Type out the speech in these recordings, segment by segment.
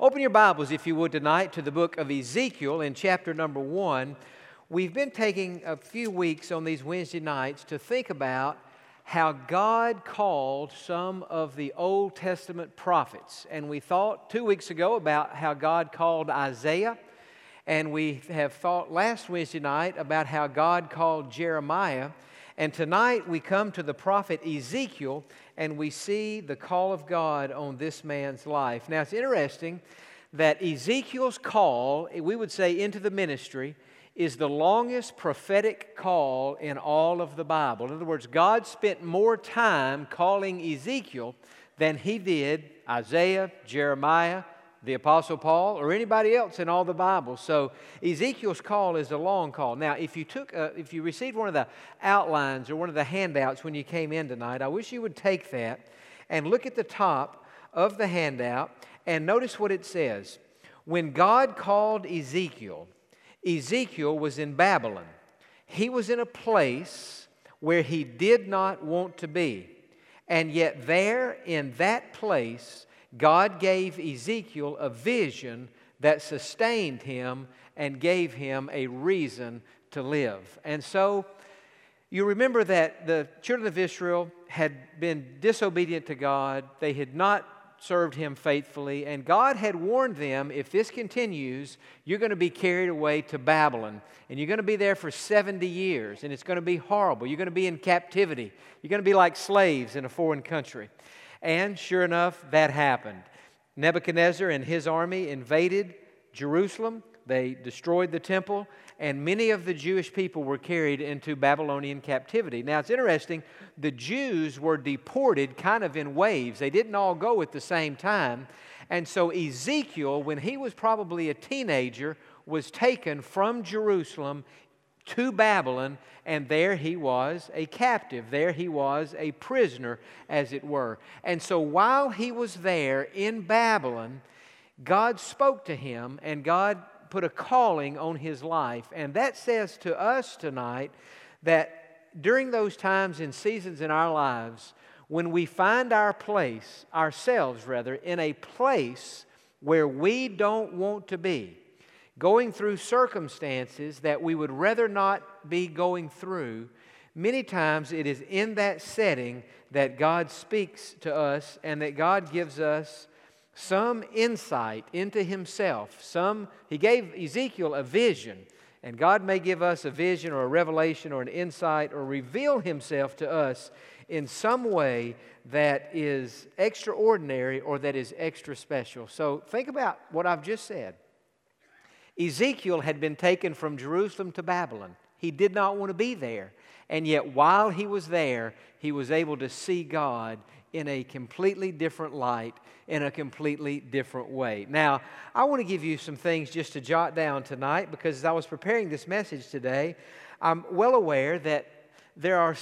Open your Bibles, if you would, tonight to the book of Ezekiel in chapter number one. We've been taking a few weeks on these Wednesday nights to think about how God called some of the Old Testament prophets. And we thought two weeks ago about how God called Isaiah. And we have thought last Wednesday night about how God called Jeremiah. And tonight we come to the prophet Ezekiel and we see the call of God on this man's life. Now it's interesting that Ezekiel's call, we would say into the ministry, is the longest prophetic call in all of the Bible. In other words, God spent more time calling Ezekiel than he did Isaiah, Jeremiah, the Apostle Paul, or anybody else in all the Bible. So Ezekiel's call is a long call. Now, if you took, a, if you received one of the outlines or one of the handouts when you came in tonight, I wish you would take that and look at the top of the handout and notice what it says. When God called Ezekiel, Ezekiel was in Babylon. He was in a place where he did not want to be. And yet, there in that place, God gave Ezekiel a vision that sustained him and gave him a reason to live. And so you remember that the children of Israel had been disobedient to God, they had not served him faithfully, and God had warned them if this continues, you're going to be carried away to Babylon, and you're going to be there for 70 years, and it's going to be horrible. You're going to be in captivity, you're going to be like slaves in a foreign country. And sure enough, that happened. Nebuchadnezzar and his army invaded Jerusalem. They destroyed the temple, and many of the Jewish people were carried into Babylonian captivity. Now, it's interesting, the Jews were deported kind of in waves. They didn't all go at the same time. And so, Ezekiel, when he was probably a teenager, was taken from Jerusalem to Babylon, and there he was a captive. There he was a prisoner, as it were. And so while he was there in Babylon, God spoke to him, and God put a calling on his life. And that says to us tonight that during those times and seasons in our lives, when we find our place, ourselves rather, in a place where we don't want to be, going through circumstances that we would rather not be going through, many times it is in that setting that God speaks to us and that God gives us some insight into Himself. Some, He gave Ezekiel a vision, and God may give us a vision or a revelation or an insight or reveal Himself to us in some way that is extraordinary or that is extra special. So think about what I've just said. Ezekiel had been taken from Jerusalem to Babylon. He did not want to be there. And yet, while he was there, he was able to see God in a completely different light, in a completely different way. Now, I want to give you some things just to jot down tonight because as I was preparing this message today, I'm well aware that there are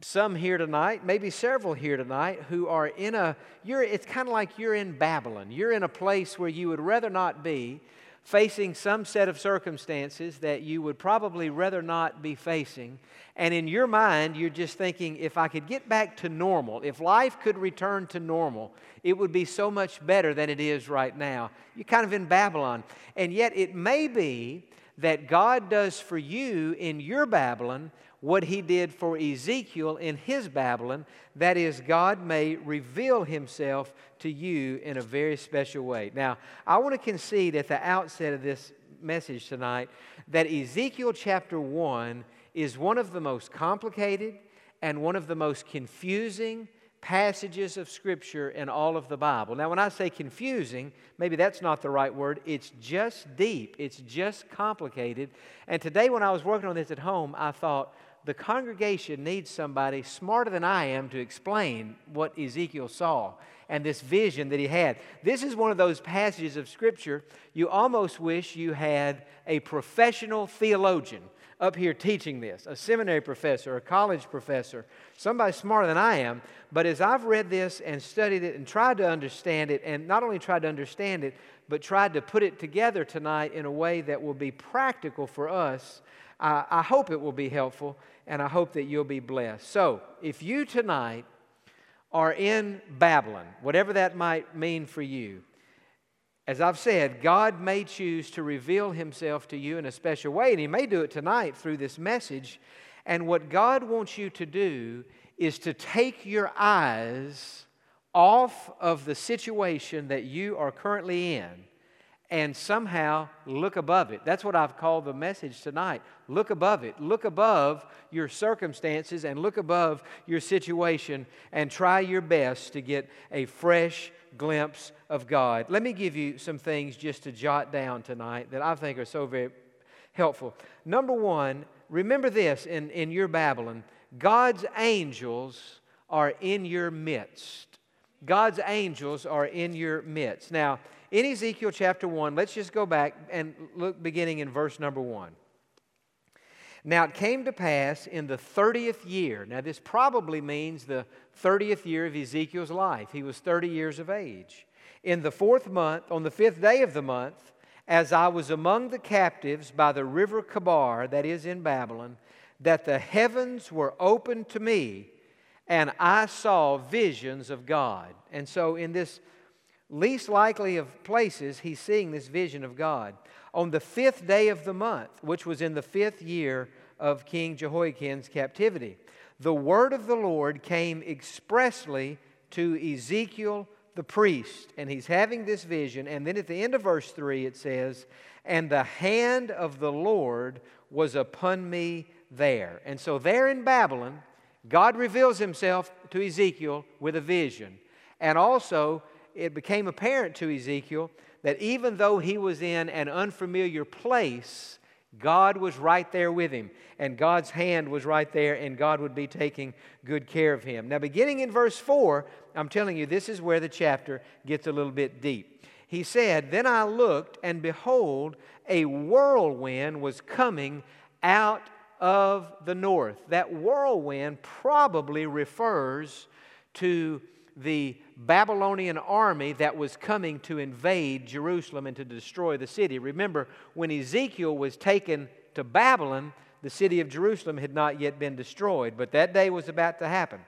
some here tonight, maybe several here tonight, who are in a, you're, it's kind of like you're in Babylon. You're in a place where you would rather not be facing some set of circumstances that you would probably rather not be facing. And in your mind, you're just thinking, if I could get back to normal, if life could return to normal, it would be so much better than it is right now. You're kind of in Babylon. And yet, it may be that God does for you in your Babylon what he did for Ezekiel in his Babylon. That is, God may reveal himself to you in a very special way. Now, I want to concede at the outset of this message tonight that Ezekiel chapter 1 is one of the most complicated and one of the most confusing passages of Scripture in all of the Bible. Now, when I say confusing, maybe that's not the right word. It's just deep, it's just complicated. And today, when I was working on this at home, I thought, the congregation needs somebody smarter than I am to explain what Ezekiel saw and this vision that he had. This is one of those passages of Scripture you almost wish you had a professional theologian up here teaching this, a seminary professor, a college professor, somebody smarter than I am. But as I've read this and studied it and tried to understand it, and not only tried to understand it, but tried to put it together tonight in a way that will be practical for us, I, hope it will be helpful and I hope that you'll be blessed. So, if you tonight are in Babylon, whatever that might mean for you, As I've said, God may choose to reveal Himself to you in a special way, and He may do it tonight through this message. And what God wants you to do is to take your eyes off of the situation that you are currently in and somehow look above it. That's what I've called the message tonight. Look above it. Look above your circumstances and look above your situation and try your best to get a fresh glimpse of God. Let me give you some things just to jot down tonight that I think are so very helpful. Number one, remember this in, in your Babylon God's angels are in your midst. God's angels are in your midst. Now, in Ezekiel chapter 1, let's just go back and look beginning in verse number 1. Now it came to pass in the 30th year. Now, this probably means the 30th year of Ezekiel's life. He was 30 years of age. In the fourth month, on the fifth day of the month, as I was among the captives by the river Chebar, that is in Babylon, that the heavens were opened to me, and I saw visions of God. And so, in this least likely of places, he's seeing this vision of God. On the fifth day of the month, which was in the fifth year of King Jehoiachin's captivity, the word of the Lord came expressly to Ezekiel the priest. And he's having this vision. And then at the end of verse 3, it says, And the hand of the Lord was upon me there. And so, there in Babylon, God reveals himself to Ezekiel with a vision. And also, it became apparent to Ezekiel that even though he was in an unfamiliar place, God was right there with him, and God's hand was right there, and God would be taking good care of him. Now, beginning in verse 4, I'm telling you, this is where the chapter gets a little bit deep. He said, Then I looked, and behold, a whirlwind was coming out of the north. That whirlwind probably refers to the Babylonian army that was coming to invade Jerusalem and to destroy the city. Remember, when Ezekiel was taken to Babylon, the city of Jerusalem had not yet been destroyed, but that day was about to happen.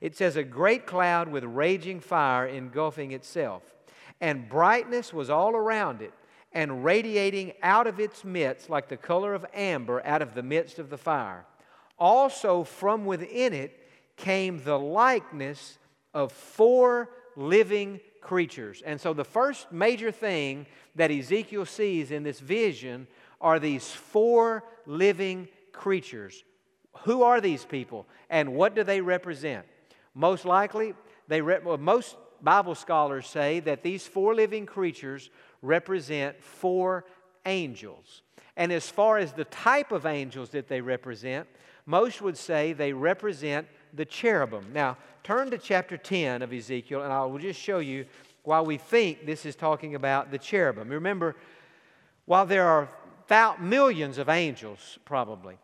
It says, A great cloud with raging fire engulfing itself, and brightness was all around it, and radiating out of its midst like the color of amber out of the midst of the fire. Also, from within it came the likeness of four living creatures. And so the first major thing that Ezekiel sees in this vision are these four living creatures. Who are these people and what do they represent? Most likely, they most Bible scholars say that these four living creatures represent four angels. And as far as the type of angels that they represent, most would say they represent the cherubim. Now, turn to chapter 10 of Ezekiel, and I will just show you why we think this is talking about the cherubim. Remember, while there are millions of angels, probably,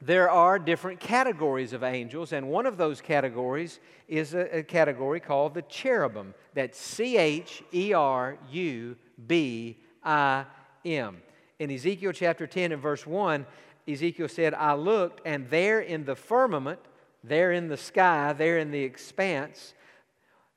there are different categories of angels, and one of those categories is a, a category called the cherubim. That's C H E R U B I M. In Ezekiel chapter 10 and verse 1, Ezekiel said, I looked, and there in the firmament, there in the sky, there in the expanse,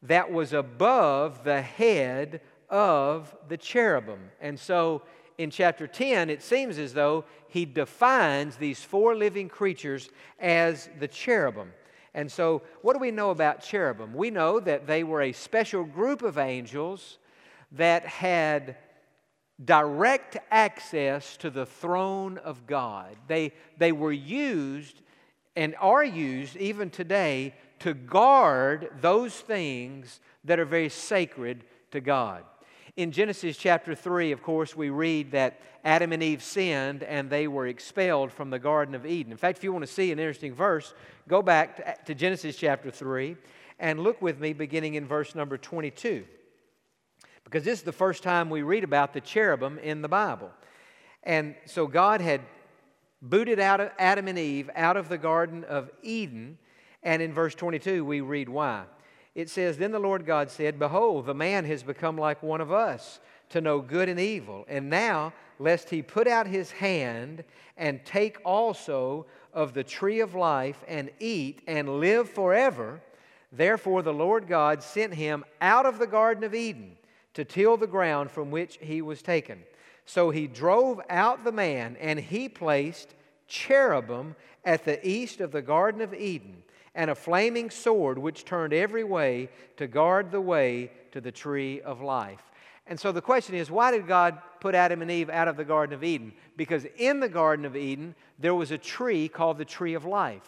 that was above the head of the cherubim. And so in chapter 10, it seems as though he defines these four living creatures as the cherubim. And so, what do we know about cherubim? We know that they were a special group of angels that had direct access to the throne of God. They, they were used and are used even today to guard those things that are very sacred to God. In Genesis chapter 3, of course, we read that Adam and Eve sinned and they were expelled from the Garden of Eden. In fact, if you want to see an interesting verse, go back to Genesis chapter 3 and look with me beginning in verse number 22. Because this is the first time we read about the cherubim in the Bible. And so God had booted out of Adam and Eve out of the Garden of Eden. And in verse 22, we read why. It says, Then the Lord God said, Behold, the man has become like one of us to know good and evil. And now, lest he put out his hand and take also of the tree of life and eat and live forever, therefore the Lord God sent him out of the Garden of Eden to till the ground from which he was taken. So he drove out the man, and he placed cherubim at the east of the Garden of Eden, and a flaming sword which turned every way to guard the way to the tree of life. And so the question is why did God put Adam and Eve out of the Garden of Eden? Because in the Garden of Eden, there was a tree called the tree of life.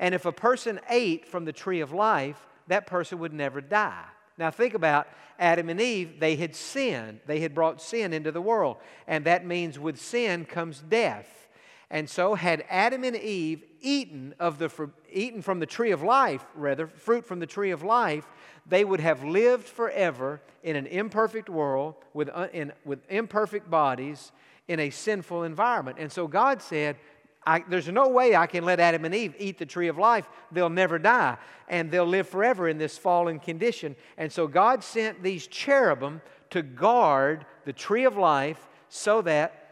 And if a person ate from the tree of life, that person would never die. Now, think about Adam and Eve. They had sinned, they had brought sin into the world. And that means with sin comes death. And so, had Adam and Eve eaten, of the, eaten from the tree of life, rather, fruit from the tree of life, they would have lived forever in an imperfect world with, uh, in, with imperfect bodies in a sinful environment. And so God said, there's no way I can let Adam and Eve eat the tree of life. They'll never die, and they'll live forever in this fallen condition. And so God sent these cherubim to guard the tree of life so that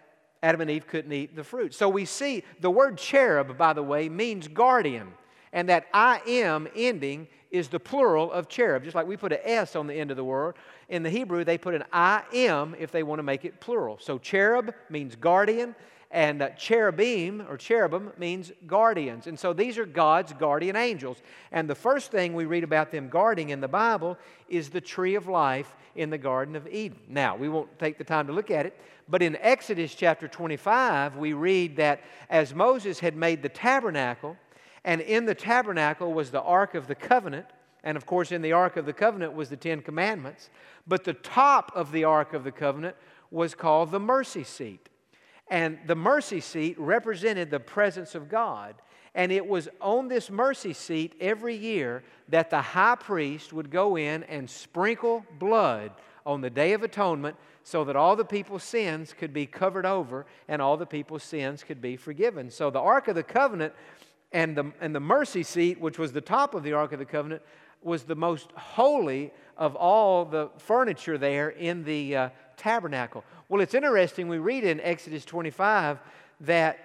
Adam and Eve couldn't eat the fruit. So we see the word cherub, by the way, means guardian. And that I am ending is the plural of cherub. Just like we put an S on the end of the word. In the Hebrew, they put an I am if they want to make it plural. So cherub means guardian, and uh, cherubim or cherubim means guardians. And so these are God's guardian angels. And the first thing we read about them guarding in the Bible is the tree of life in the Garden of Eden. Now, we won't take the time to look at it, but in Exodus chapter 25, we read that as Moses had made the tabernacle, and in the tabernacle was the Ark of the Covenant, and of course, in the Ark of the Covenant was the Ten Commandments, but the top of the Ark of the Covenant was called the mercy seat. And the mercy seat represented the presence of God. And it was on this mercy seat every year that the high priest would go in and sprinkle blood on the Day of Atonement so that all the people's sins could be covered over and all the people's sins could be forgiven. So the Ark of the Covenant and the, and the mercy seat, which was the top of the Ark of the Covenant, was the most holy of all the furniture there in the uh, tabernacle. Well, it's interesting. We read in Exodus 25 that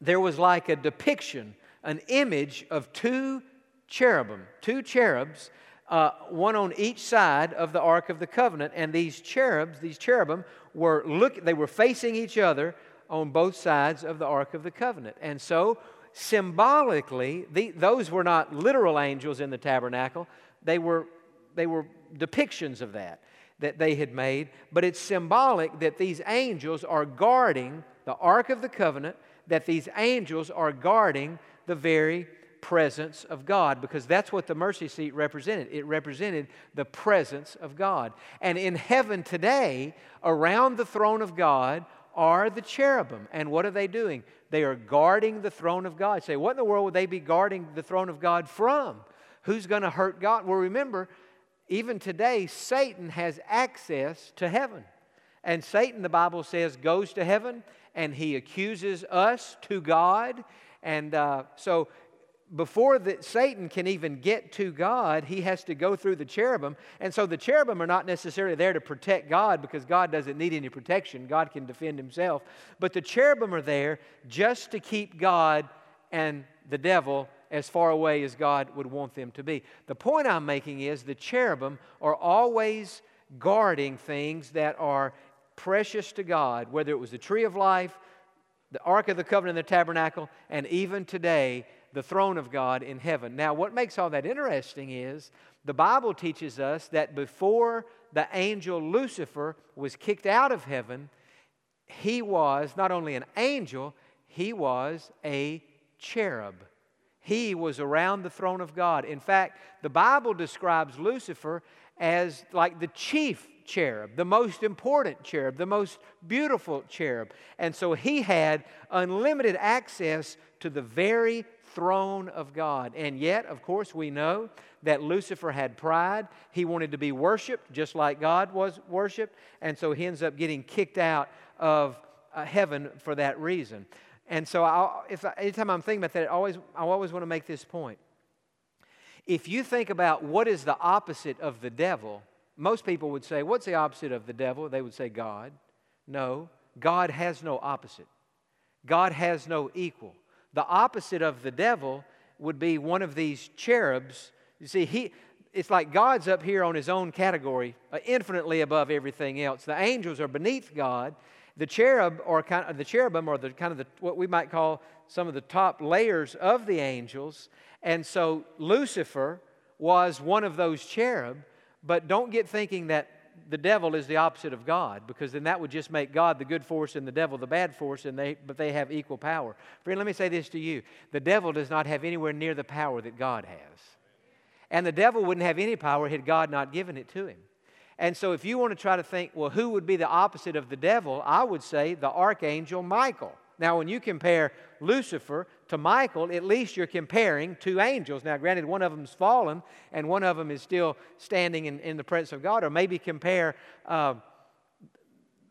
there was like a depiction, an image of two cherubim, two cherubs, uh, one on each side of the Ark of the Covenant. And these cherubs, these cherubim, were look, they were facing each other on both sides of the Ark of the Covenant. And so, symbolically, the, those were not literal angels in the tabernacle. They were, they were depictions of that that they had made. But it's symbolic that these angels are guarding the Ark of the Covenant that these angels are guarding the very presence of God because that's what the mercy seat represented. It represented the presence of God. And in heaven today, around the throne of God, are the cherubim. And what are they doing? They are guarding the throne of God. Say, what in the world would they be guarding the throne of God from? Who's going to hurt God? Well, remember, even today, Satan has access to heaven. And Satan, the Bible says, goes to heaven and he accuses us to God. And uh, so before the, Satan can even get to God, he has to go through the cherubim. And so the cherubim are not necessarily there to protect God because God doesn't need any protection. God can defend himself. But the cherubim are there just to keep God and the devil as far away as God would want them to be. The point I'm making is the cherubim are always guarding things that are precious to God, whether it was the tree of life, the Ark of the Covenant the tabernacle, and even today, the throne of God in heaven. Now, what makes all that interesting is the Bible teaches us that before the angel Lucifer was kicked out of heaven, he was not only an angel, he was a cherub. He was around the throne of God. In fact, the Bible describes Lucifer as like the chief cherub, the most important cherub, the most beautiful cherub. And so he had unlimited access to the very throne of God. And yet, of course, we know that Lucifer had pride. He wanted to be worshiped just like God was worshiped. And so he ends up getting kicked out of uh, heaven for that reason. And so, I'll, if I, anytime I'm thinking about that, I always, I always want to make this point. If you think about what is the opposite of the devil, most people would say, What's the opposite of the devil? They would say, God. No, God has no opposite. God has no equal. The opposite of the devil would be one of these cherubs. You see, he, it's like God's up here on his own category, uh, infinitely above everything else. The angels are beneath God. The cherub or kind of the cherubim are the kind of the what we might call some of the top layers of the angels. And so Lucifer was one of those cherub, but don't get thinking that the devil is the opposite of God, because then that would just make God the good force and the devil the bad force, and they, but they have equal power. Friend, let me say this to you the devil does not have anywhere near the power that God has. And the devil wouldn't have any power had God not given it to him. And so, if you want to try to think, well, who would be the opposite of the devil? I would say the archangel Michael. Now, when you compare Lucifer to Michael, at least you're comparing two angels. Now, granted, one of them's fallen and one of them is still standing in, in the presence of God. Or maybe compare uh,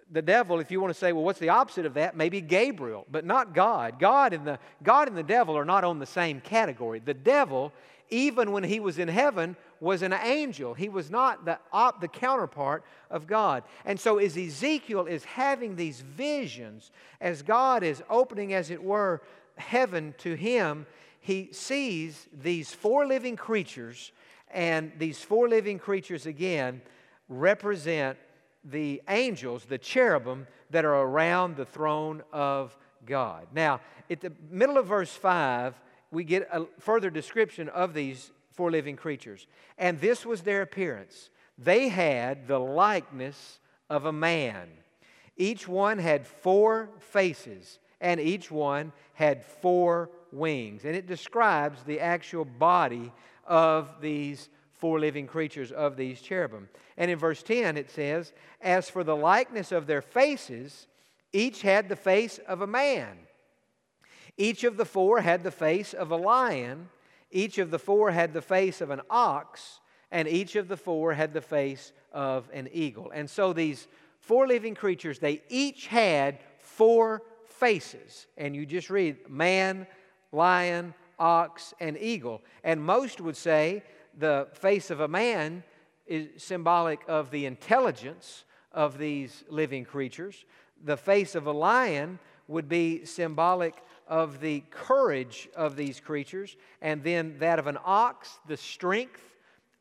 the devil, if you want to say, well, what's the opposite of that? Maybe Gabriel, but not God. God and the, God and the devil are not on the same category. The devil, even when he was in heaven, was an angel. He was not the, op, the counterpart of God. And so, as Ezekiel is having these visions, as God is opening, as it were, heaven to him, he sees these four living creatures, and these four living creatures again represent the angels, the cherubim that are around the throne of God. Now, at the middle of verse 5, we get a further description of these four living creatures. And this was their appearance. They had the likeness of a man. Each one had four faces, and each one had four wings. And it describes the actual body of these four living creatures, of these cherubim. And in verse 10, it says, As for the likeness of their faces, each had the face of a man. Each of the four had the face of a lion. Each of the four had the face of an ox, and each of the four had the face of an eagle. And so these four living creatures, they each had four faces. And you just read man, lion, ox, and eagle. And most would say the face of a man is symbolic of the intelligence of these living creatures. The face of a lion would be symbolic of the courage of these creatures, and then that of an ox, the strength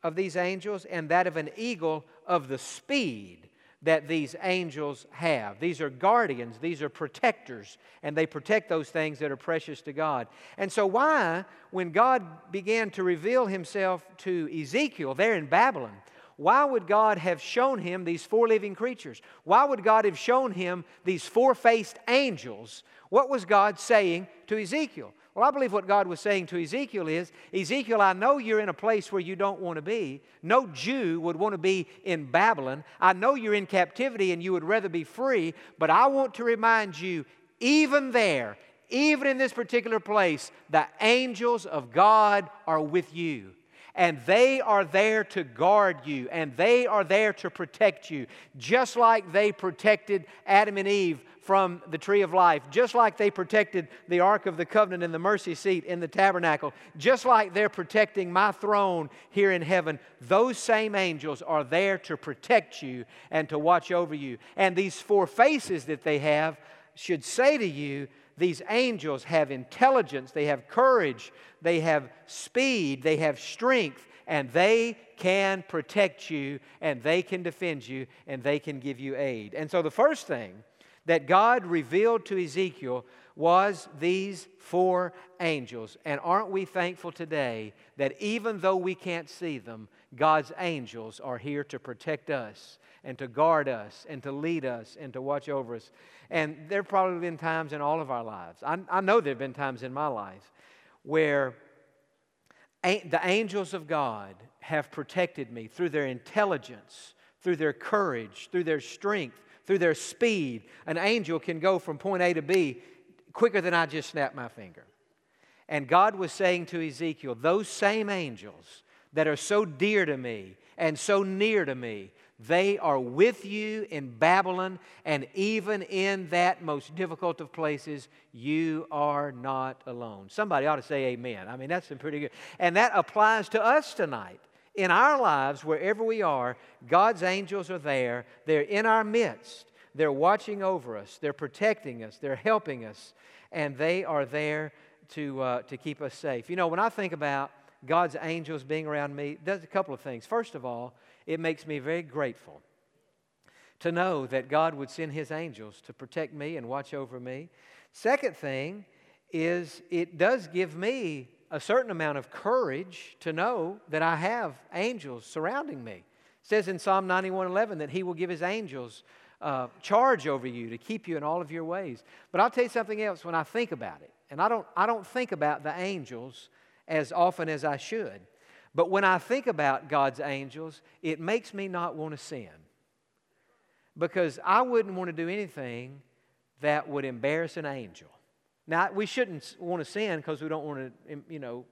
of these angels, and that of an eagle, of the speed that these angels have. These are guardians, these are protectors, and they protect those things that are precious to God. And so, why, when God began to reveal himself to Ezekiel there in Babylon, why would God have shown him these four living creatures? Why would God have shown him these four faced angels? What was God saying to Ezekiel? Well, I believe what God was saying to Ezekiel is Ezekiel, I know you're in a place where you don't want to be. No Jew would want to be in Babylon. I know you're in captivity and you would rather be free, but I want to remind you, even there, even in this particular place, the angels of God are with you and they are there to guard you, and they are there to protect you, just like they protected Adam and Eve from the tree of life, just like they protected the Ark of the Covenant and the mercy seat in the tabernacle, just like they're protecting my throne here in heaven. Those same angels are there to protect you and to watch over you. And these four faces that they have should say to you, these angels have intelligence, they have courage, they have speed, they have strength, and they can protect you, and they can defend you, and they can give you aid. And so the first thing that God revealed to Ezekiel was these four angels. And aren't we thankful today that even though we can't see them, God's angels are here to protect us and to guard us and to lead us and to watch over us. And there have probably been times in all of our lives, I, I know there have been times in my life, where the angels of God have protected me through their intelligence, through their courage, through their strength, through their speed. An angel can go from point A to B quicker than I just snap my finger. And God was saying to Ezekiel, those same angels that are so dear to me and so near to me, they are with you in Babylon, and even in that most difficult of places, you are not alone. Somebody ought to say amen. I mean, that's pretty good. And that applies to us tonight. In our lives, wherever we are, God's angels are there. They're in our midst. They're watching over us. They're protecting us. They're helping us. And they are there to, uh, to keep us safe. You know, when I think about God's angels being around me does a couple of things. First of all, it makes me very grateful to know that God would send His angels to protect me and watch over me. Second thing is it does give me a certain amount of courage to know that I have angels surrounding me. It says in Psalm 91:11 that He will give His angels uh, charge over you to keep you in all of your ways. But I'll tell you something else when I think about it, and I don't, I don't think about the angels as often as I should. But when I think about God's angels, it makes me not want to sin. Because I wouldn't want to do anything that would embarrass an angel. Now, we shouldn't want to sin because we don't want to, you know,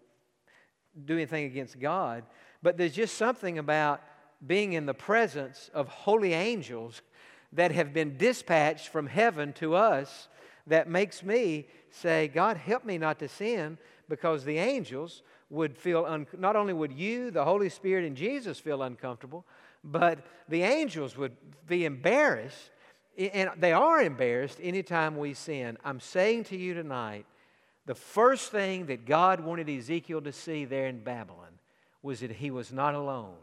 do anything against God. But there's just something about being in the presence of holy angels that have been dispatched from heaven to us that makes me say, God, help me not to sin because the angels would feel, un- not only would you, the Holy Spirit, and Jesus feel uncomfortable, but the angels would be embarrassed, and they are embarrassed anytime we sin. I'm saying to you tonight, the first thing that God wanted Ezekiel to see there in Babylon was that he was not alone.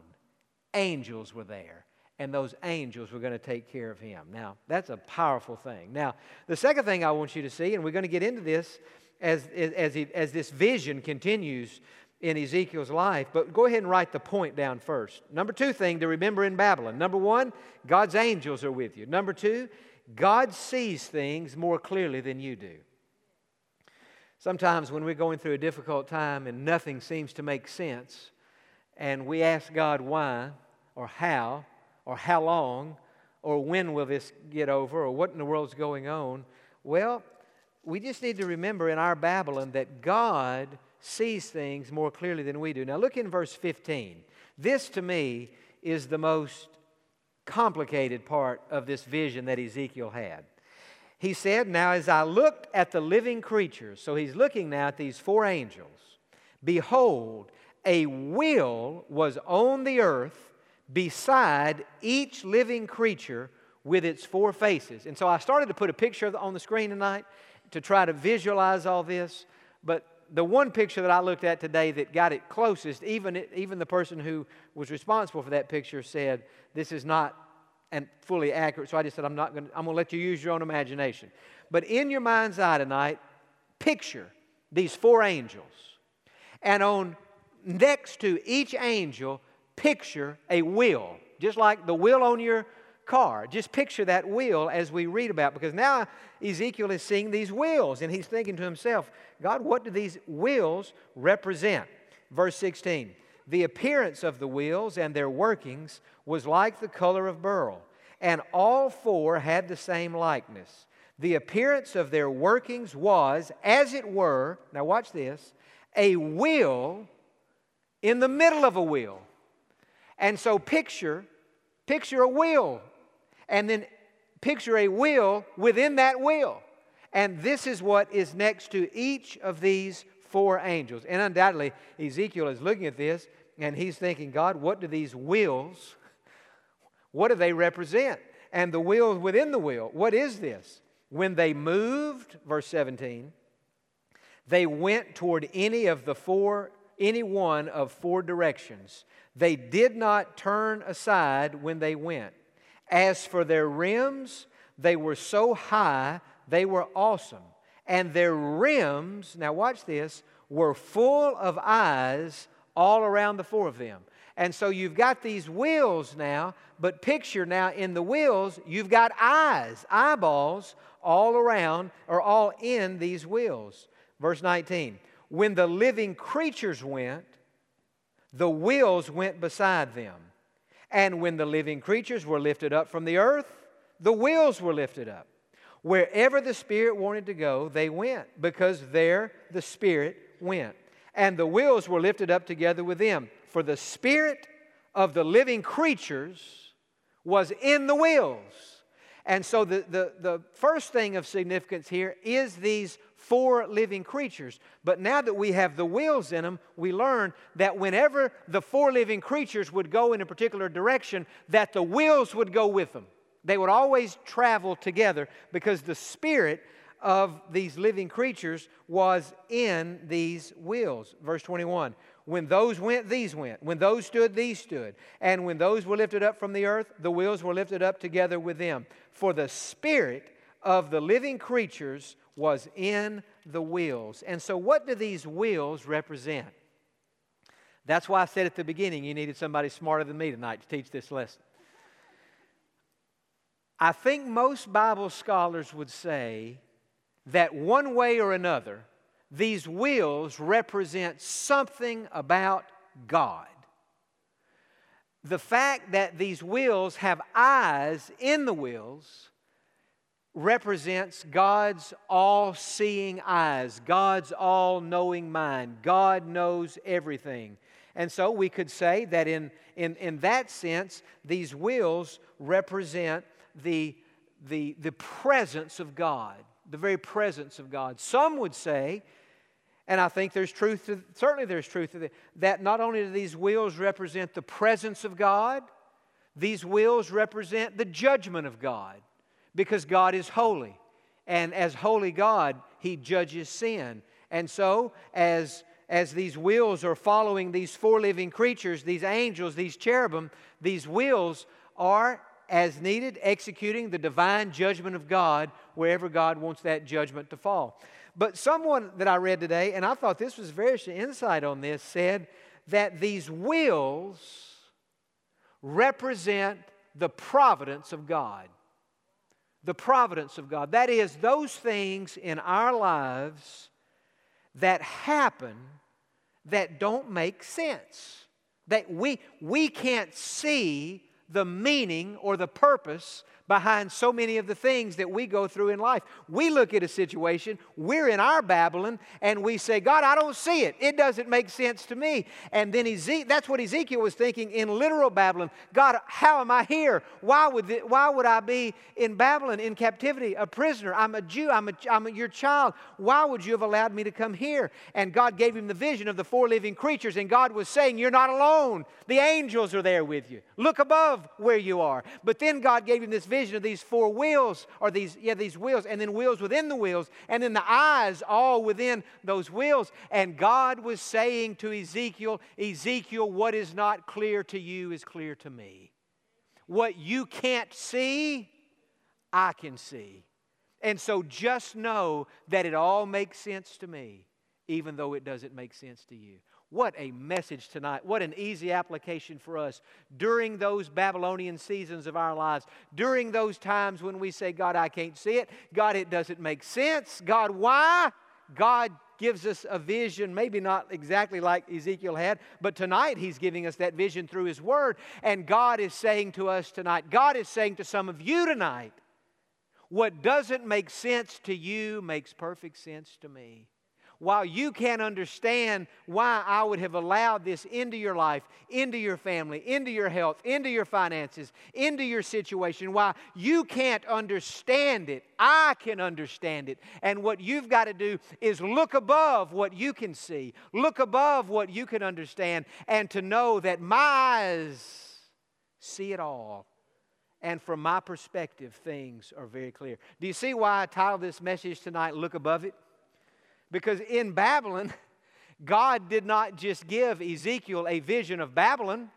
Angels were there and those angels were going to take care of him. Now, that's a powerful thing. Now, the second thing I want you to see, and we're going to get into this as, as, as this vision continues in Ezekiel's life, but go ahead and write the point down first. Number two thing to remember in Babylon. Number one, God's angels are with you. Number two, God sees things more clearly than you do. Sometimes when we're going through a difficult time and nothing seems to make sense, and we ask God why or how, or how long or when will this get over or what in the world's going on. Well, we just need to remember in our Babylon that God sees things more clearly than we do. Now, look in verse 15. This to me is the most complicated part of this vision that Ezekiel had. He said, Now, as I looked at the living creatures, so he's looking now at these four angels, behold, a wheel was on the earth beside each living creature with its four faces. And so I started to put a picture on the screen tonight to try to visualize all this. But the one picture that I looked at today that got it closest, even, even the person who was responsible for that picture said, This is not and fully accurate. So I just said, I'm not going to, I'm going to let you use your own imagination. But in your mind's eye tonight, picture these four angels. And on next to each angel, picture a wheel, just like the wheel on your car. Just picture that wheel as we read about, because now Ezekiel is seeing these wheels and he's thinking to himself, God, what do these wheels represent? Verse 16 The appearance of the wheels and their workings was like the color of beryl, and all four had the same likeness. The appearance of their workings was, as it were, now watch this, a wheel in the middle of a wheel. And so picture, picture a wheel, and then picture a wheel within that wheel. And this is what is next to each of these four angels. And undoubtedly, Ezekiel is looking at this and he's thinking, God, what do these wheels, what do they represent? And the wheels within the wheel, what is this? When they moved, verse 17, they went toward any of the four, any one of four directions. They did not turn aside when they went. As for their rims, they were so high, they were awesome. And their rims, now watch this, were full of eyes all around the four of them. And so you've got these wheels now, but picture now in the wheels, you've got eyes, eyeballs all around or all in these wheels. Verse 19 When the living creatures went, the wheels went beside them. And when the living creatures were lifted up from the earth, the wheels were lifted up. Wherever the Spirit wanted to go, they went, because there the Spirit went. And the wheels were lifted up together with them. For the Spirit of the living creatures was in the wheels. And so the, the, the first thing of significance here is these four living creatures. But now that we have the wheels in them, we learn that whenever the four living creatures would go in a particular direction, that the wheels would go with them. They would always travel together because the spirit of these living creatures was in these wheels. Verse 21 When those went, these went. When those stood, these stood. And when those were lifted up from the earth, the wheels were lifted up together with them. For the spirit of the living creatures was in the wheels. And so, what do these wheels represent? That's why I said at the beginning you needed somebody smarter than me tonight to teach this lesson. I think most Bible scholars would say that one way or another, these wheels represent something about God. The fact that these wheels have eyes in the wheels represents God's all seeing eyes, God's all knowing mind. God knows everything. And so we could say that in, in, in that sense, these wheels represent the, the, the presence of God, the very presence of God. Some would say, and I think there's truth to, certainly there's truth to that not only do these wheels represent the presence of God, these wheels represent the judgment of God because God is holy. And as holy God, He judges sin. And so, as, as these wheels are following these four living creatures, these angels, these cherubim, these wheels are, as needed, executing the divine judgment of God wherever God wants that judgment to fall. But someone that I read today, and I thought this was very insight on this, said that these wheels represent the providence of God the providence of God. That is, those things in our lives that happen that don't make sense. That we, we can't see the meaning or the purpose behind so many of the things that we go through in life. We look at a situation, we're in our Babylon, and we say, God, I don't see it. It doesn't make sense to me. And then that's what Ezekiel was thinking in literal Babylon. God, how am I here? Why would, why would I be in Babylon in captivity, a prisoner? I'm a Jew, I'm, a, I'm a, your child. Why would you have allowed me to come here? And God gave him the vision of the four living creatures, and God was saying, You're not alone. The angels are there with you. Look above where you are. But then God gave him this vision vision of these four wheels, or these, yeah, these wheels, and then wheels within the wheels, and then the eyes all within those wheels. And God was saying to Ezekiel, Ezekiel, what is not clear to you is clear to me. What you can't see, I can see. And so just know that it all makes sense to me, even though it doesn't make sense to you. What a message tonight. What an easy application for us during those Babylonian seasons of our lives, during those times when we say, God, I can't see it. God, it doesn't make sense. God, why? God gives us a vision, maybe not exactly like Ezekiel had, but tonight he's giving us that vision through his word. And God is saying to us tonight, God is saying to some of you tonight, what doesn't make sense to you makes perfect sense to me while you can't understand why I would have allowed this into your life, into your family, into your health, into your finances, into your situation, why you can't understand it, I can understand it. And what you've got to do is look above what you can see, look above what you can understand, and to know that my eyes see it all. And from my perspective, things are very clear. Do you see why I titled this message tonight, Look Above It? Because in Babylon, God did not just give Ezekiel a vision of Babylon.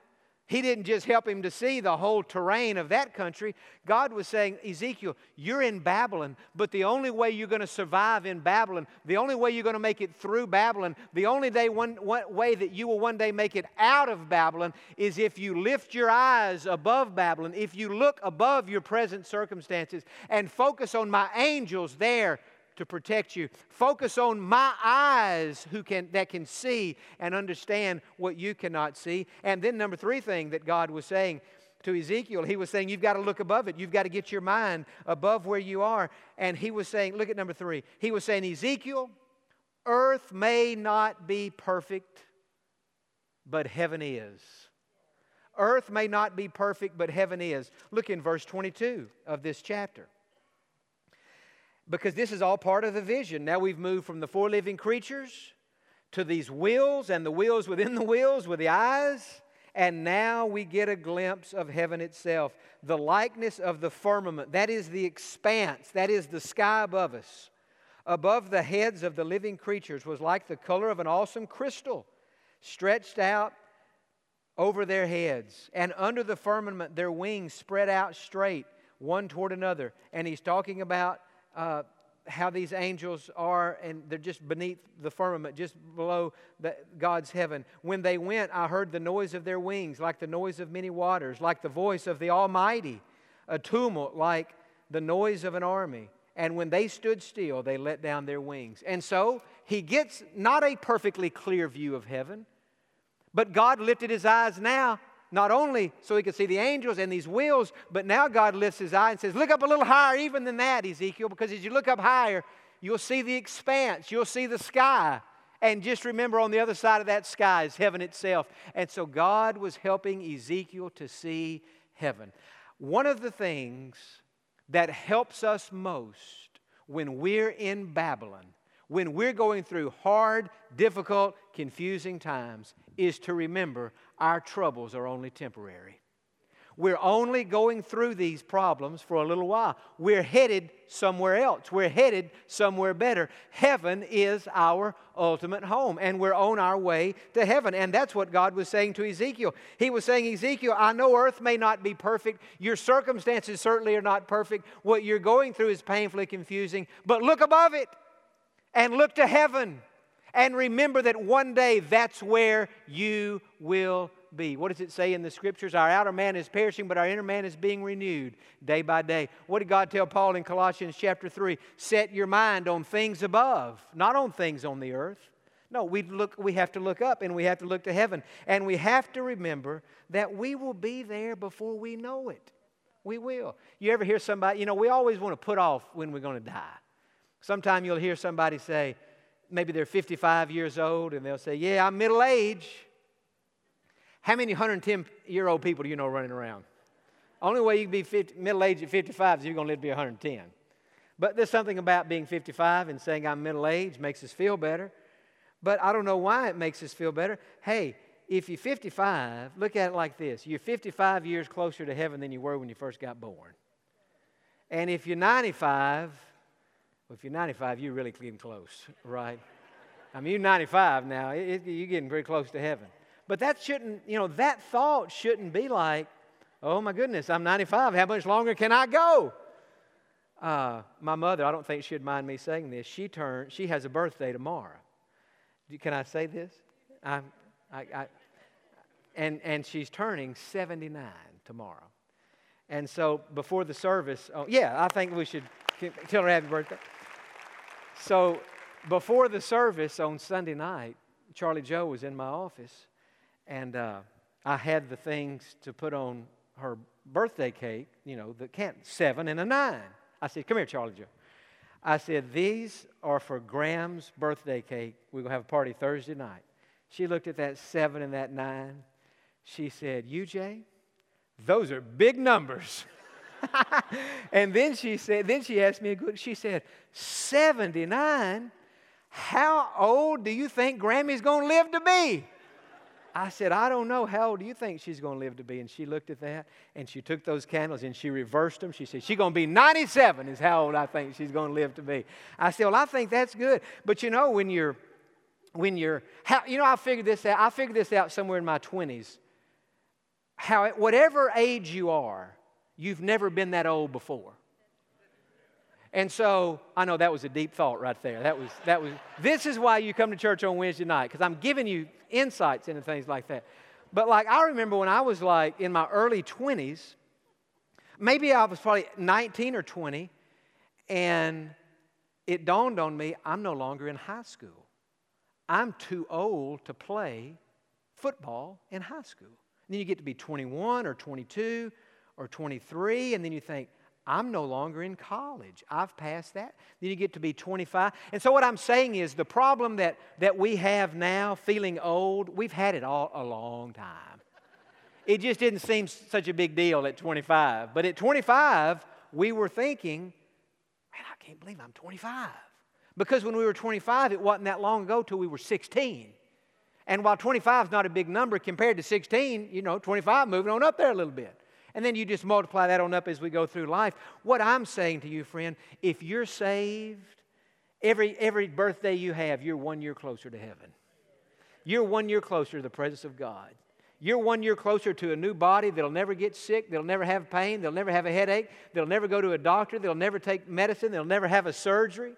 He didn't just help him to see the whole terrain of that country. God was saying, Ezekiel, you're in Babylon, but the only way you're going to survive in Babylon, the only way you're going to make it through Babylon, the only day one, one, way that you will one day make it out of Babylon is if you lift your eyes above Babylon, if you look above your present circumstances and focus on my angels there to protect you. Focus on my eyes who can, that can see and understand what you cannot see. And then, number three thing that God was saying to Ezekiel, he was saying, You've got to look above it. You've got to get your mind above where you are. And he was saying, Look at number three. He was saying, Ezekiel, earth may not be perfect, but heaven is. Earth may not be perfect, but heaven is. Look in verse 22 of this chapter because this is all part of the vision. Now we've moved from the four living creatures to these wheels and the wheels within the wheels with the eyes. And now we get a glimpse of heaven itself, the likeness of the firmament. That is the expanse, that is the sky above us. Above the heads of the living creatures was like the color of an awesome crystal stretched out over their heads, and under the firmament their wings spread out straight, one toward another. And he's talking about uh, how these angels are, and they're just beneath the firmament, just below the, God's heaven. When they went, I heard the noise of their wings, like the noise of many waters, like the voice of the Almighty, a tumult like the noise of an army. And when they stood still, they let down their wings. And so he gets not a perfectly clear view of heaven, but God lifted his eyes now, not only so he could see the angels and these wheels, but now God lifts his eye and says, Look up a little higher, even than that, Ezekiel, because as you look up higher, you'll see the expanse, you'll see the sky. And just remember, on the other side of that sky is heaven itself. And so God was helping Ezekiel to see heaven. One of the things that helps us most when we're in Babylon when we're going through hard, difficult, confusing times is to remember our troubles are only temporary. We're only going through these problems for a little while. We're headed somewhere else. We're headed somewhere better. Heaven is our ultimate home, and we're on our way to heaven. And that's what God was saying to Ezekiel. He was saying, Ezekiel, I know earth may not be perfect. Your circumstances certainly are not perfect. What you're going through is painfully confusing, but look above it and look to heaven and remember that one day that's where you will be. What does it say in the scriptures? Our outer man is perishing, but our inner man is being renewed day by day. What did God tell Paul in Colossians chapter 3? Set your mind on things above, not on things on the earth. No, we, look, we have to look up and we have to look to heaven. And we have to remember that we will be there before we know it. We will. You ever hear somebody, you know, we always want to put off when we're going to die. Sometime you'll hear somebody say, maybe they're 55 years old, and they'll say, Yeah, I'm middle age. How many 110 year old people do you know running around? Only way you can be 50, middle age at 55 is you're going to live to be 110. But there's something about being 55 and saying I'm middle age makes us feel better. But I don't know why it makes us feel better. Hey, if you're 55, look at it like this you're 55 years closer to heaven than you were when you first got born. And if you're 95, well, if you're 95, you're really getting close, right? I mean, you're 95 now. It, it, you're getting very close to heaven. But that shouldn't, you know, that thought shouldn't be like, oh my goodness, I'm 95. How much longer can I go? Uh, my mother, I don't think she'd mind me saying this. She turned, she has a birthday tomorrow. Can I say this? I, I, I, and, and she's turning 79 tomorrow. And so before the service, oh, yeah, I think we should tell her happy birthday. So before the service on Sunday night, Charlie Joe was in my office, and uh, I had the things to put on her birthday cake, you know, the can seven and a nine. I said, Come here, Charlie Joe. I said, These are for Graham's birthday cake. We're going to have a party Thursday night. She looked at that seven and that nine. She said, UJ, those are big numbers. and then she said, then she asked me a good, she said, 79? How old do you think Grammy's going to live to be? I said, I don't know. How old do you think she's going to live to be? And she looked at that and she took those candles and she reversed them. She said, She's going to be 97, is how old I think she's going to live to be. I said, Well, I think that's good. But you know, when you're, when you're, how, you know, I figured this out. I figured this out somewhere in my 20s. How, whatever age you are, You've never been that old before. And so I know that was a deep thought right there. That was that was this is why you come to church on Wednesday night because I'm giving you insights into things like that. But like I remember when I was like in my early 20s, maybe I was probably 19 or 20 and it dawned on me I'm no longer in high school. I'm too old to play football in high school. And then you get to be 21 or 22 or 23, and then you think, I'm no longer in college. I've passed that. Then you get to be 25. And so, what I'm saying is the problem that, that we have now, feeling old, we've had it all a long time. It just didn't seem such a big deal at 25. But at 25, we were thinking, man, I can't believe I'm 25. Because when we were 25, it wasn't that long ago till we were 16. And while 25 is not a big number compared to 16, you know, 25 moving on up there a little bit. And then you just multiply that on up as we go through life. What I'm saying to you, friend, if you're saved, every, every birthday you have, you're one year closer to heaven. you're one year closer to the presence of God. You're one year closer to a new body that'll never get sick, that'll never have pain, they'll never have a headache, they'll never go to a doctor, they'll never take medicine, they'll never have a surgery.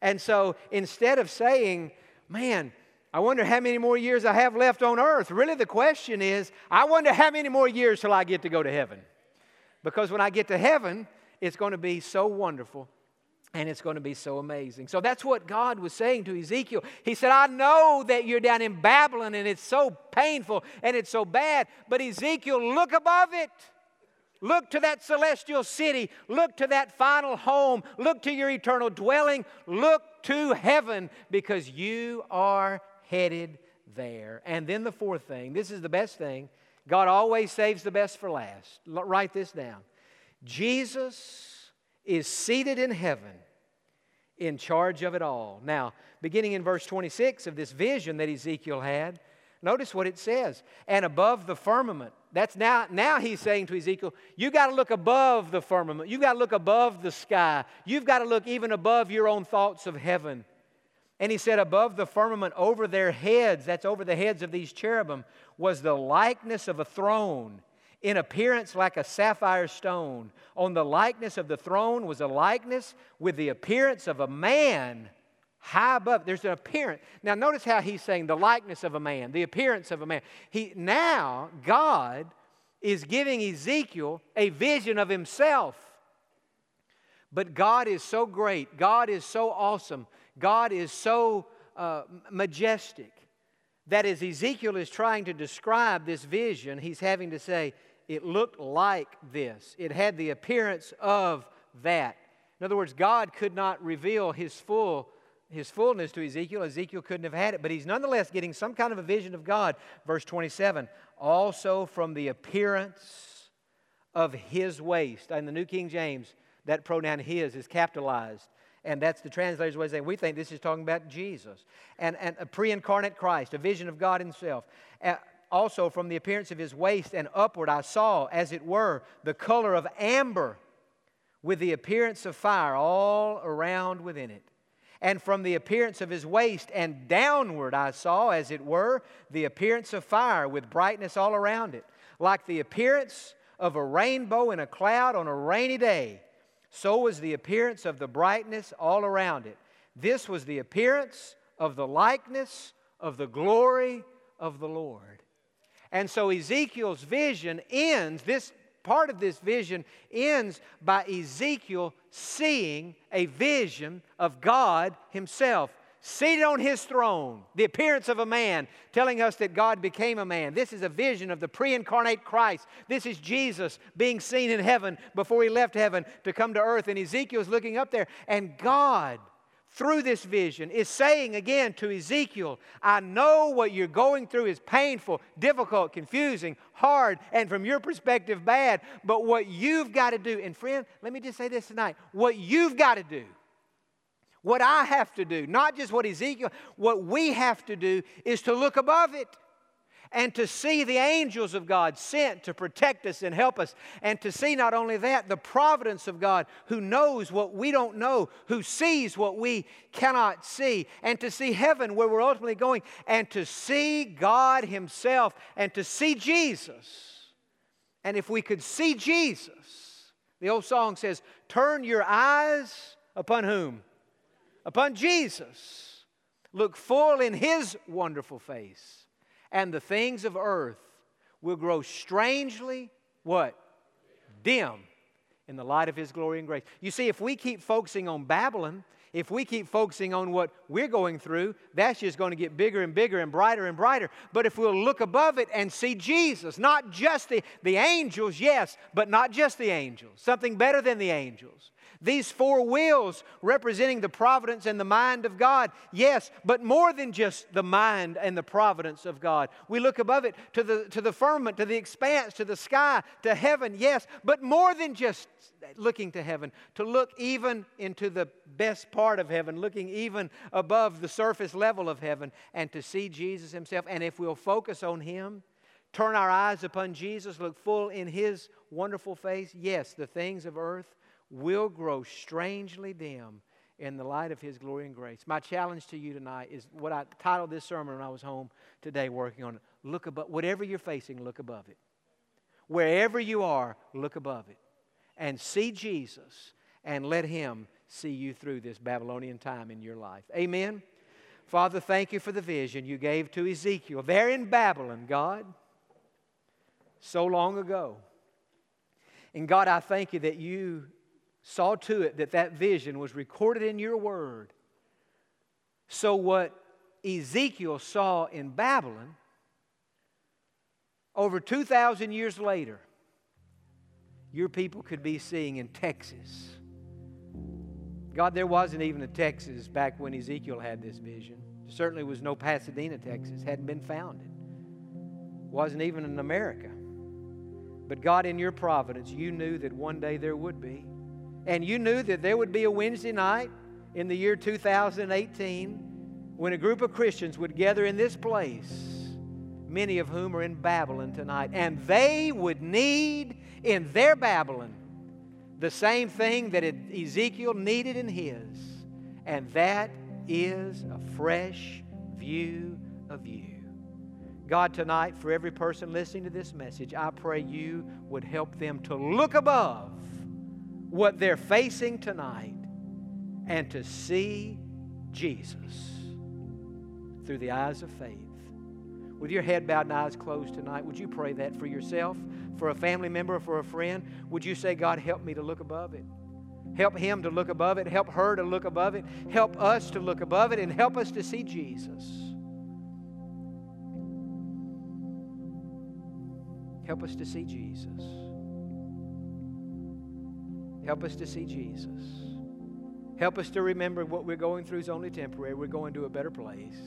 And so instead of saying, man, I wonder how many more years I have left on earth, really the question is, I wonder how many more years till I get to go to heaven. Because when I get to heaven, it's going to be so wonderful and it's going to be so amazing. So that's what God was saying to Ezekiel. He said, I know that you're down in Babylon and it's so painful and it's so bad, but Ezekiel, look above it. Look to that celestial city. Look to that final home. Look to your eternal dwelling. Look to heaven because you are headed there. And then the fourth thing this is the best thing God always saves the best for last. Write this down. Jesus is seated in heaven in charge of it all. Now, beginning in verse 26 of this vision that Ezekiel had, notice what it says. And above the firmament, that's now, now he's saying to Ezekiel, you got to look above the firmament. You've got to look above the sky. You've got to look even above your own thoughts of heaven. And he said, above the firmament, over their heads, that's over the heads of these cherubim, was the likeness of a throne in appearance like a sapphire stone. On the likeness of the throne was a likeness with the appearance of a man high above. There's an appearance. Now notice how he's saying the likeness of a man, the appearance of a man. He now God is giving Ezekiel a vision of himself. But God is so great, God is so awesome, God is so uh, majestic that as Ezekiel is trying to describe this vision, he's having to say, it looked like this. It had the appearance of that. In other words, God could not reveal his full his fullness to Ezekiel. Ezekiel couldn't have had it, but he's nonetheless getting some kind of a vision of God. Verse 27 also from the appearance of his waist. In the New King James, that pronoun his is capitalized. And that's the translator's way of saying, we think this is talking about Jesus. And, and a pre incarnate Christ, a vision of God Himself. Uh, also from the appearance of his waist and upward, I saw, as it were, the color of amber with the appearance of fire all around within it. And from the appearance of his waist and downward, I saw, as it were, the appearance of fire with brightness all around it, like the appearance of a rainbow in a cloud on a rainy day. So was the appearance of the brightness all around it. This was the appearance of the likeness of the glory of the Lord. And so Ezekiel's vision ends, this part of this vision ends by Ezekiel seeing a vision of God Himself seated on His throne, the appearance of a man, telling us that God became a man. This is a vision of the pre incarnate Christ. This is Jesus being seen in heaven before He left heaven to come to earth. And Ezekiel's looking up there, and God through this vision is saying again to Ezekiel, I know what you're going through is painful, difficult, confusing, hard, and from your perspective, bad. But what you've got to do, and friend, let me just say this tonight what you've got to do, what I have to do, not just what Ezekiel, what we have to do is to look above it and to see the angels of God sent to protect us and help us, and to see not only that, the providence of God who knows what we don't know, who sees what we cannot see, and to see heaven where we're ultimately going, and to see God Himself, and to see Jesus. And if we could see Jesus, the old song says, Turn your eyes upon whom? Upon Jesus. Look full in His wonderful face and the things of earth will grow strangely what? Dim in the light of his glory and grace. You see, if we keep focusing on Babylon, if we keep focusing on what we're going through, that's just going to get bigger and bigger and brighter and brighter. But if we'll look above it and see Jesus, not just the, the angels, yes, but not just the angels, something better than the angels. These four wheels representing the providence and the mind of God, yes, but more than just the mind and the providence of God. We look above it to the, to the firmament, to the expanse, to the sky, to heaven, yes, but more than just looking to heaven, to look even into the best part of heaven, looking even above the surface level of heaven, and to see Jesus Himself. And if we'll focus on Him, turn our eyes upon Jesus, look full in His wonderful face, yes, the things of earth will grow strangely dim in the light of His glory and grace. My challenge to you tonight is what I titled this sermon when I was home today working on it. Look above, whatever you're facing, look above it. Wherever you are, look above it and see Jesus and let Him see you through this Babylonian time in your life. Amen. Father, thank you for the vision you gave to Ezekiel there in Babylon, God, so long ago. And God, I thank you that you saw to it that that vision was recorded in your word. So, what Ezekiel saw in Babylon, over 2,000 years later, your people could be seeing in Texas. God, there wasn't even a Texas back when Ezekiel had this vision. There certainly was no Pasadena, Texas, hadn't been founded. Wasn't even in America. But God, in your providence, you knew that one day there would be. And you knew that there would be a Wednesday night in the year 2018 when a group of Christians would gather in this place, many of whom are in Babylon tonight, and they would need in their Babylon the same thing that Ezekiel needed in his, and that is a fresh view of you. God, tonight, for every person listening to this message, I pray you would help them to look above what they're facing tonight and to see Jesus through the eyes of faith. With your head bowed and eyes closed tonight, would you pray that for yourself, for a family member, for a friend? Would you say, God, help me to look above it? Help him to look above it. Help her to look above it. Help us to look above it and help us to see Jesus. Help us to see Jesus. Help us to see Jesus. Help us to remember what we're going through is only temporary. We're going to a better place.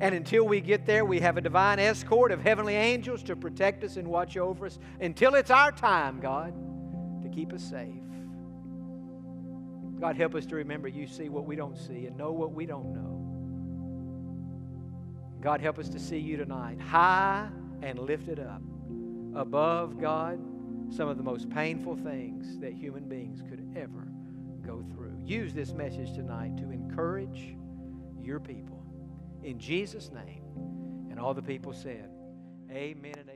And until we get there, we have a divine escort of heavenly angels to protect us and watch over us until it's our time, God, to keep us safe. God, help us to remember you see what we don't see and know what we don't know. God, help us to see you tonight, high and lifted up, above, God, some of the most painful things that human beings could ever go through. Use this message tonight to encourage your people. In Jesus' name. And all the people said, Amen and amen.